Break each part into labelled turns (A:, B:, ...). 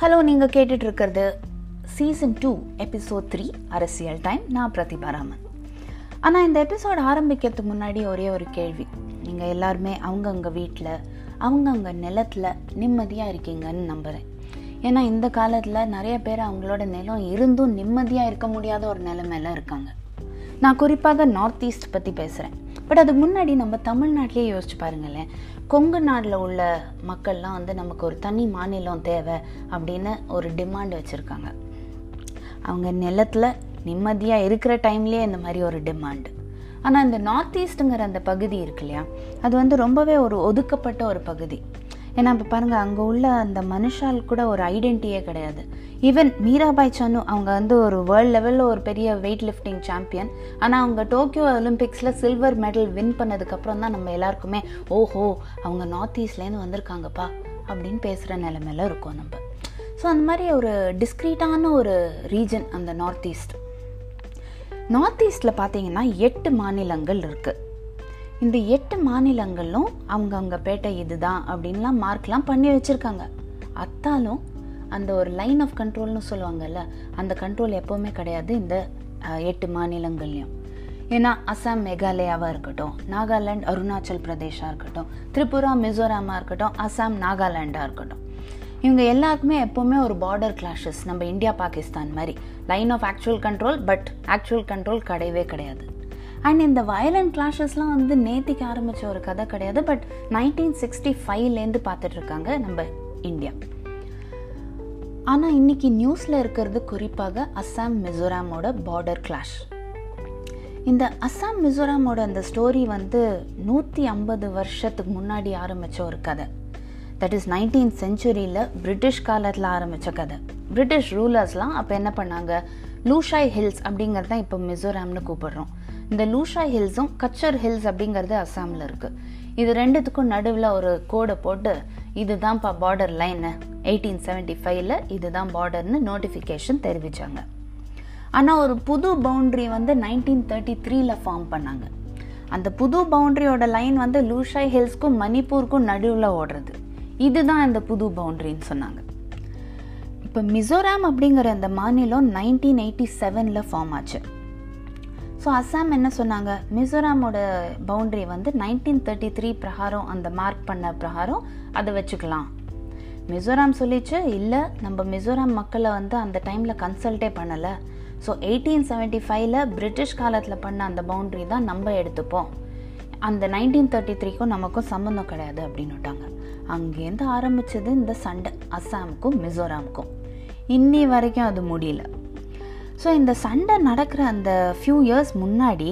A: Hello நீங்கள் கேட்டுட்ருக்கிறது season two episode three அரசியல் டைம் நான் பிரதிபா ராமன். ஆனால் இந்த எபிசோட் ஆரம்பிக்கிறதுக்கு முன்னாடி ஒரே ஒரு கேள்வி. நீங்கள் எல்லாருமே அவங்கவுங்க வீட்டில் அவங்கவுங்க நிலத்தில் நிம்மதியாக இருக்கீங்கன்னு நம்புகிறேன் ஏன்னா இந்த காலத்தில் நிறைய பேர் அவங்களோட நிலம் இருந்தும் நிம்மதியாக இருக்க முடியாத ஒரு நிலைமையில இருக்காங்க. நான் குறிப்பாக நார்த் ஈஸ்ட் பற்றி பேசுகிறேன் பட் அதுக்கு முன்னாடி நம்ம தமிழ்நாட்டிலே யோசிச்சு பாருங்களேன். கொங்கு நாட்டில் உள்ள மக்கள்லாம் வந்து நமக்கு ஒரு தனி மாநிலம் தேவை அப்படின்னு ஒரு டிமாண்ட் வச்சுருக்காங்க. அவங்க நிலத்தில் நிம்மதியாக இருக்கிற டைம்லேயே இந்த மாதிரி ஒரு டிமாண்டு ஆனால் இந்த நார்த் ஈஸ்ட்டுங்கிற அந்த பகுதி இருக்கு இல்லையா? அது வந்து ரொம்பவே ஒரு ஒதுக்கப்பட்ட ஒரு பகுதி. ஏன்னா இப்போ பாருங்கள் அங்கே உள்ள அந்த மனுஷால் கூட ஒரு ஐடென்டிட்டியே கிடையாது. ஈவன் மீராபாய் சனு அவங்க வந்து ஒரு வேர்ல்ட் லெவலில் ஒரு பெரிய வெயிட் லிஃப்டிங் சாம்பியன் ஆனால் அவங்க டோக்கியோ ஒலிம்பிக்ஸில் சில்வர் மெடல் வின் பண்ணதுக்கப்புறம் தான் நம்ம எல்லாருக்குமே ஓஹோ அவங்க நார்த் ஈஸ்ட்லேருந்து வந்திருக்காங்கப்பா அப்படின்னு பேசுகிற நிலமையில இருக்கோம் நம்ம. ஸோ அந்த மாதிரி ஒரு டிஸ்க்ரீட்டான ஒரு ரீஜன் அந்த நார்த் ஈஸ்ட் நார்த் ஈஸ்டில் பார்த்தீங்கன்னா எட்டு மாநிலங்கள் இருக்குது இந்த எட்டு மாநிலங்களும் அவங்கவுங்க பேட்டை இதுதான் அப்படின்லாம் மார்க்லாம் பண்ணி வச்சுருக்காங்க. அத்தாலும் அந்த ஒரு லைன் ஆஃப் கண்ட்ரோல்னு சொல்லுவாங்கல்ல அந்த கண்ட்ரோல் எப்போவுமே கிடையாது இந்த எட்டு மாநிலங்கள்லையும். ஏன்னா அசாம் மேகாலயாவாக இருக்கட்டும் நாகாலாண்ட் அருணாச்சல் பிரதேஷாக இருக்கட்டும் திரிபுரா மிசோராமாக இருக்கட்டும் அசாம் நாகாலாண்டாக இருக்கட்டும். இவங்க எல்லாருக்குமே எப்போவுமே ஒரு பார்டர் கிளாஷஸ் நம்ம இந்தியா பாகிஸ்தான் மாதிரி. Line of actual control but actual control கிடையவே கிடையாது. அண்ட் இந்த வயலண்ட் கிளாஷஸ்லாம் வந்து நேத்திக்கு ஆரம்பித்த ஒரு கதை கிடையாது பட் நைன்டீன் சிக்ஸ்டி ஃபைவ்லேருந்து பார்த்துட்ருக்காங்க நம்ம இந்தியா. ஆனால் இன்னைக்கு நியூஸில் இருக்கிறது குறிப்பாக அஸ்ஸாம் மிசோராமோட பார்டர் கிளாஷ் இந்த அஸ்ஸாம் மிசோராமோட அந்த ஸ்டோரி வந்து நூற்றி ஐம்பது வருஷத்துக்கு முன்னாடி ஆரம்பித்த ஒரு கதை. தட் இஸ் நைன்டீன் செஞ்சுரியில் பிரிட்டிஷ் காலத்தில் ஆரம்பித்த கதை. பிரிட்டிஷ் ரூலர்ஸ்லாம் அப்போ என்ன பண்ணாங்க? லூஷாய் ஹில்ஸ் அப்படிங்கிறது தான் இப்போ மிசோராம்னு கூப்பிடுறோம். இந்த லூஷாய் ஹில்ஸும் கச்சர் ஹில்ஸ் அப்படிங்கிறது அஸ்ஸாமில் இருக்குது இது ரெண்டுத்துக்கும் நடுவில் ஒரு கோடை போட்டு இதுதான்ப்பா பார்டர் லைனு எயிட்டீன் செவன்ட்டி ஃபைவ்ல இதுதான் பார்டர்னு நோட்டிஃபிகேஷன் தெரிவித்தாங்க ஆனால் ஒரு புது பவுண்ட்ரி வந்து நைன்டீன் தேர்ட்டி த்ரீல ஃபார்ம் பண்ணாங்க. அந்த புது பவுண்ட்ரியோட லைன் வந்து லூஷாய் ஹில்ஸ்க்கும் மணிப்பூருக்கும் நடுவில் ஓடுறது. இதுதான் இந்த புது பவுண்ட்ரின்னு சொன்னாங்க. இப்போ மிசோராம் அப்படிங்கிற அந்த மாநிலம் நைன்டீன் எயிட்டி செவனில் ஃபார்ம் ஆச்சு. ஸோ அஸ்ஸாம் என்ன சொன்னாங்க? மிசோராமோட பவுண்ட்ரி வந்து நைன்டீன் தேர்ட்டி த்ரீ பிரகாரம் அந்த மார்க் பண்ண பிரகாரம் அதை வச்சுக்கலாம். மிசோராம் சொல்லிச்சு இல்லை நம்ம மிசோராம் மக்களை வந்து அந்த டைமில் கன்சல்ட்டே பண்ணலை. ஸோ எயிட்டீன் செவன்ட்டி ஃபைவ்ல பிரிட்டிஷ் காலத்தில் பண்ண அந்த பவுண்ட்ரி தான் நம்ம எடுத்துப்போம். அந்த நைன்டீன் தேர்ட்டி த்ரீக்கும் நமக்கும் சம்மந்தம் கிடையாது அப்படின்னு விட்டாங்க. அங்கேருந்து ஆரம்பிச்சது இந்த சண்டை அஸ்ஸாமுக்கும் மிசோராமுக்கும். இன்னி வரைக்கும் அது முடியல. ஸோ இந்த சண்டை நடக்கிற அந்த ஃபியூ இயர்ஸ் முன்னாடி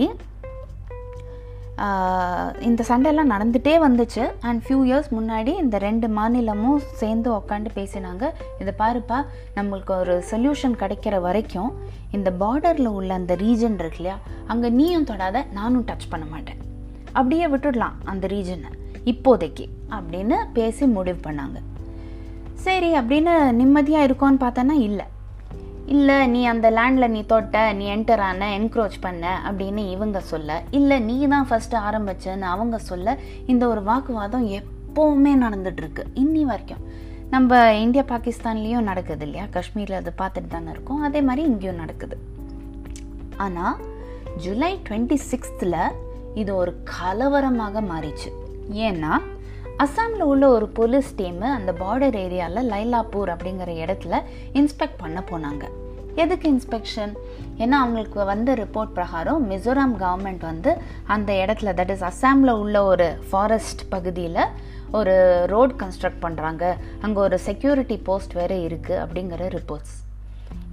A: இந்த சண்டைலாம் நடந்துகிட்டே வந்துச்சு. அண்ட் ஃபியூ இயர்ஸ் முன்னாடி இந்த ரெண்டு மாநிலமும் சேர்ந்து உக்காந்து பேசினாங்க. இதை பாருப்பா நம்மளுக்கு ஒரு சொல்யூஷன் கிடைக்கிற வரைக்கும் இந்த பார்டரில் உள்ள அந்த ரீஜன் இருக்கு இல்லையா அங்கே நீயும் தொடாத நானும் டச் பண்ண மாட்டேன். அப்படியே விட்டுடலாம் அந்த ரீஜனை இப்போதைக்கு அப்படின்னு பேசி முடிவு பண்ணாங்க. சரி அப்படின்னு நிம்மதியாக இருக்கோன்னு பார்த்தோன்னா இல்லை. இல்லை நீ அந்த லேண்டில் நீ தொட்ட நீ என்டர் ஆன என்க்ரோச் பண்ண அப்படின்னு இவங்க சொல்ல. இல்லை நீ தான் ஃபஸ்ட்டு ஆரம்பிச்சன்னு அவங்க சொல்ல இந்த ஒரு வாக்குவாதம் எப்போவுமே நடந்துட்டுருக்கு இன்னி வரைக்கும். நம்ம இந்தியா பாகிஸ்தான்லேயும் நடக்குது இல்லையா? காஷ்மீரில் அது பார்த்துட்டு தானே இருக்கோம். அதே மாதிரி இங்கேயும் நடக்குது. ஆனால் ஜூலை டுவெண்ட்டி சிக்ஸ்த்தில் இது ஒரு கலவரமாக மாறிச்சு. ஏன்னா அஸ்ஸாமில் உள்ள ஒரு போலீஸ் டீமு அந்த பார்டர் ஏரியாவில் லைலாப்பூர் அப்படிங்கிற இடத்துல இன்ஸ்பெக்ட் பண்ண போனாங்க. எதுக்கு இன்ஸ்பெக்ஷன் ஏன்னா அவங்களுக்கு வந்த ரிப்போர்ட் பிரகாரம் மிசோராம் கவர்மெண்ட் வந்து அந்த இடத்துல தட் இஸ் அஸ்ஸாமில் உள்ள ஒரு ஃபாரஸ்ட் பகுதியில் ஒரு ரோட் கன்ஸ்ட்ரக்ட் பண்ணுறாங்க அங்கே ஒரு செக்யூரிட்டி போஸ்ட் வேறு இருக்குது அப்படிங்கிற ரிப்போர்ட்ஸ்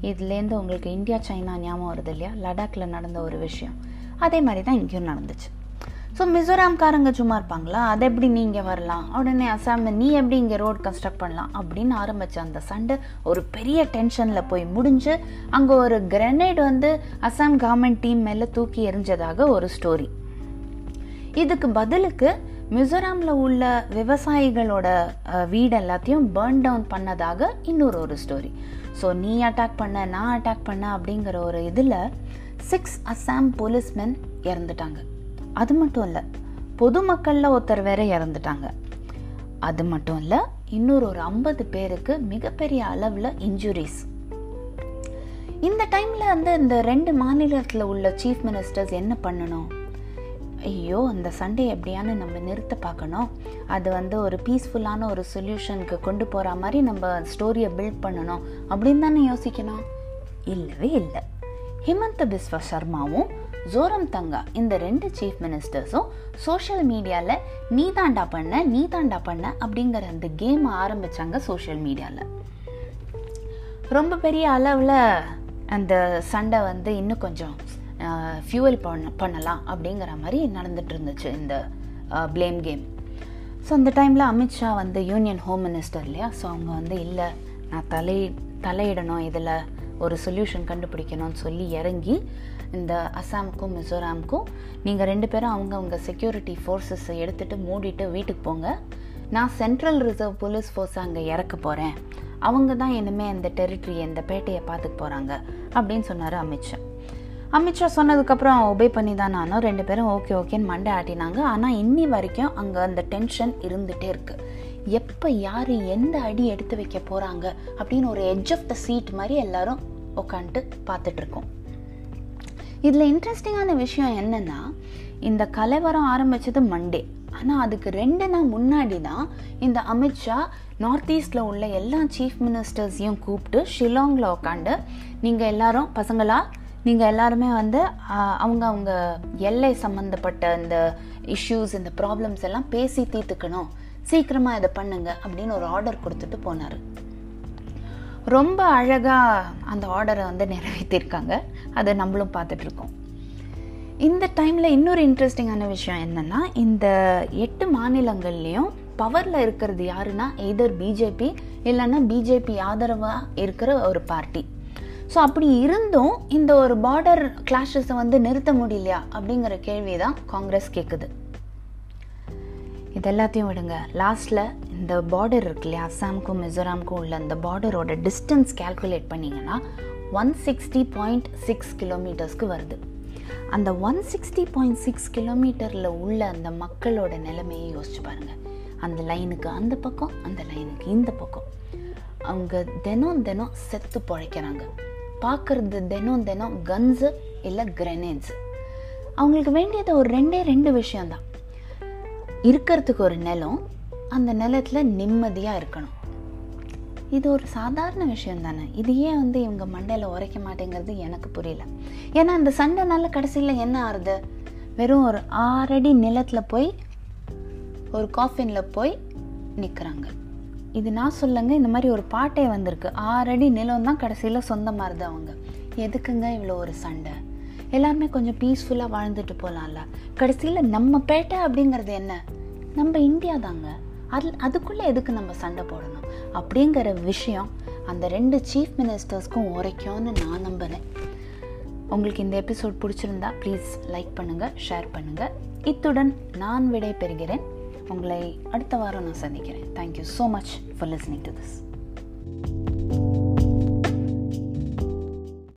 A: இதுலேருந்து உங்களுக்கு இந்தியா சைனா ஞாபகம் வருது இல்லையா? லடாக்கில் நடந்த ஒரு விஷயம். அதே மாதிரி தான் இங்கேயும் நடந்துச்சு. ஸோ மிசோராம்காரங்க சும்மா இருப்பாங்களா? அதை எப்படி நீங்கள் வரலாம்? உடனே அசாம் நீ எப்படி இங்கே ரோட் கன்ஸ்ட்ரக்ட் பண்ணலாம்? அப்படின்னு ஆரம்பித்த அந்த சண்டை ஒரு பெரிய டென்ஷனில் போய் முடிஞ்சு அங்கே ஒரு கிரனேட் வந்து அசாம் கவர்மெண்ட் டீம் மேலே தூக்கி எறிஞ்சதாக ஒரு ஸ்டோரி இதுக்கு பதிலுக்கு மிசோராமில் உள்ள விவசாயிகளோட வீடு எல்லாத்தையும் பேர்ன் டவுன் பண்ணதாக இன்னொரு ஒரு ஸ்டோரி ஸோ நீ அட்டாக் பண்ண நான் அட்டாக் பண்ண அப்படிங்கிற ஒரு இதில் சிக்ஸ் அசாம் போலீஸ்மென் இறந்துட்டாங்க. அது மட்டும் இல்லை பொதுமக்களில் ஒருத்தர் வேற இறந்துட்டாங்க. அது மட்டும் இல்லை இன்னொரு ஒரு ஐம்பது பேருக்கு மிகப்பெரிய அளவில் இன்ஜுரிஸ் இந்த டைமில் வந்து இந்த ரெண்டு மாநிலத்தில் உள்ள சீஃப் மினிஸ்டர்ஸ் என்ன பண்ணணும்? ஐயோ அந்த சண்டே எப்படியானு நம்ம நிறுத்த பார்க்கணும். அது வந்து ஒரு பீஸ்ஃபுல்லான ஒரு சொல்யூஷனுக்கு கொண்டு போகிற மாதிரி நம்ம ஸ்டோரியை பில்ட் பண்ணணும் அப்படின்னு தானே யோசிக்கணும்? இல்லவே இல்லை. ஹிமந்த பிஸ்வ சர்மாவும் ஜோரம் தங்கா இந்த ரெண்டு சீஃப் மினிஸ்டர்ஸும் சோஷியல் மீடியாவில் நீ தாண்டா பண்ண நீ தாண்டா பண்ண அப்படிங்கிற அந்த கேம் ஆரம்பித்தாங்க சோஷியல் மீடியாவில் ரொம்ப பெரிய அளவில் அந்த சண்டை வந்து இன்னும் கொஞ்சம் ஃபியூவல் பண்ண பண்ணலாம் அப்படிங்கிற மாதிரி நடந்துட்டு இருந்துச்சு இந்த ப்ளேம் கேம் ஸோ அந்த டைமில் அமித்ஷா வந்து யூனியன் ஹோம் மினிஸ்டர் இல்லையா? ஸோ அவங்க வந்து இல்லை நான் தலை தலையிடணும் இதில் ஒரு சொல்யூஷன் கண்டுபிடிக்கணும்னு சொல்லி இறங்கி இந்த அசாமுக்கும் மிசோராமுக்கும் நீங்கள் ரெண்டு பேரும் அவங்கவுங்க செக்யூரிட்டி ஃபோர்ஸஸை எடுத்துகிட்டு மூடிட்டு வீட்டுக்கு போங்க. நான் சென்ட்ரல் ரிசர்வ் போலீஸ் ஃபோர்ஸை அங்கே இறக்க போகிறேன் அவங்க தான் இனிமேல் இந்த டெரிட்டரி இந்த பேட்டையை பார்த்துக்க போகிறாங்க அப்படின்னு சொன்னார் அமித்ஷா. அமித்ஷா சொன்னதுக்கப்புறம் ஒபே பண்ணி தான் நானும் ரெண்டு பேரும் ஓகே ஓகேன்னு மண்டை ஆட்டினாங்க. ஆனால் இன்னி வரைக்கும் அங்கே அந்த டென்ஷன் இருந்துகிட்டே இருக்குது எப்போ யார் எந்த அடி எடுத்து வைக்க போகிறாங்க அப்படின்னு ஒரு எட்ஜ் ஆஃப் த சீட் மாதிரி எல்லாரும் உட்காந்துட்டு பார்த்துட்ருக்கோம் இதில் இன்ட்ரெஸ்டிங்கான விஷயம் என்னென்னா இந்த கலவரம் ஆரம்பித்தது மண்டே ஆனால் அதுக்கு ரெண்டு நாள் முன்னாடி தான் இந்த அமித்ஷா நார்த் ஈஸ்டில் உள்ள எல்லா சீஃப் மினிஸ்டர்ஸையும் கூப்பிட்டு ஷிலாங்கில் உட்காந்து நீங்கள் எல்லாரும் பசங்களா நீங்கள் எல்லாருமே வந்து அவங்க அவங்க எல்லை சம்மந்தப்பட்ட இந்த இஷ்யூஸ் இந்த ப்ராப்ளம்ஸ் எல்லாம் பேசி தீர்த்துக்கணும். சீக்கிரமாக இதை பண்ணுங்க அப்படின்னு ஒரு ஆர்டர் கொடுத்துட்டு போனார். ரொம்ப அழகாக அந்த ஆர்டரை வந்து நிறைவேற்றிருக்காங்க அதை நம்மளும் பார்த்துட்ருக்கோம். இந்த டைமில் இன்னொரு இன்ட்ரெஸ்டிங்கான விஷயம் என்னென்னா இந்த எட்டு மாநிலங்கள்லேயும் பவரில் இருக்கிறது யாருன்னா எதர் பிஜேபி இல்லைன்னா பிஜேபி ஆதரவாக இருக்கிற ஒரு பார்ட்டி ஸோ அப்படி இருந்தும் இந்த ஒரு பார்டர் கிளாஷஸை வந்து நிறுத்த முடியலையா அப்படிங்கிற கேள்வி தான் காங்கிரஸ் கேட்குது இது எல்லாத்தையும் விடுங்க. லாஸ்ட்டில் இந்த பார்டர் இருக்கு இல்லையா? அஸ்ஸாமுக்கும் மிசோராமுக்கும் உள்ள அந்த பார்டரோட டிஸ்டன்ஸ் கேல்குலேட் பண்ணிங்கன்னா ஒன் சிக்ஸ்டி பாயிண்ட் சிக்ஸ் கிலோமீட்டர்ஸ்க்கு வருது. அந்த ஒன் சிக்ஸ்டி பாயிண்ட் சிக்ஸ் கிலோமீட்டரில் உள்ள அந்த மக்களோட நிலைமையை யோசிச்சு பாருங்கள் அந்த லைனுக்கு அந்த பக்கம் அந்த லைனுக்கு இந்த பக்கம். அவங்க தினம் தினம் செத்து பிழைக்கிறாங்க. பார்க்குறது தினம் தினம் கன்ஸு இல்லை கிரெனேட்ஸு அவங்களுக்கு வேண்டியது ஒரு ரெண்டே ரெண்டு விஷயந்தான் இருக்கிறதுக்கு ஒரு நிலம் அந்த நிலத்தில் நிம்மதியாக இருக்கணும். இது ஒரு சாதாரண விஷயம் தானே? இது ஏன் வந்து இவங்க மண்டையில் உரைக்க மாட்டேங்கிறது எனக்கு புரியல. ஏன்னா அந்த சண்டைனால கடைசியில் என்ன ஆறுது? வெறும் ஒரு ஆறடி நிலத்தில் போய் ஒரு காஃபினில் போய் நிற்கிறாங்க இது நான் சொல்லுங்க இந்த மாதிரி ஒரு பாட்டே வந்திருக்கு. ஆறடி நிலம் தான் கடைசியில் சொந்தமாக இருது அவங்க. எதுக்குங்க இவ்வளோ ஒரு சண்டை? எல்லாருமே கொஞ்சம் பீஸ்ஃபுல்லாக வாழ்ந்துட்டு போகலாம்ல கடைசியில் நம்ம பேட்டை அப்படிங்கிறது என்ன? நம்ம இந்தியா தாங்க. அது அதுக்குள்ளே எதுக்கு நம்ம சண்டை போடணும்? அப்படிங்கிற விஷயம் அந்த ரெண்டு சீஃப் மினிஸ்டர்ஸ்க்கும் உரைக்கும்னு நான் நம்புகிறேன் உங்களுக்கு இந்த எபிசோட் பிடிச்சிருந்தா ப்ளீஸ் லைக் பண்ணுங்கள் ஷேர் பண்ணுங்கள் இத்துடன் நான் விடை பெறுகிறேன் உங்களை அடுத்த வாரம் நான் சந்திக்கிறேன். Thank you so much for listening to this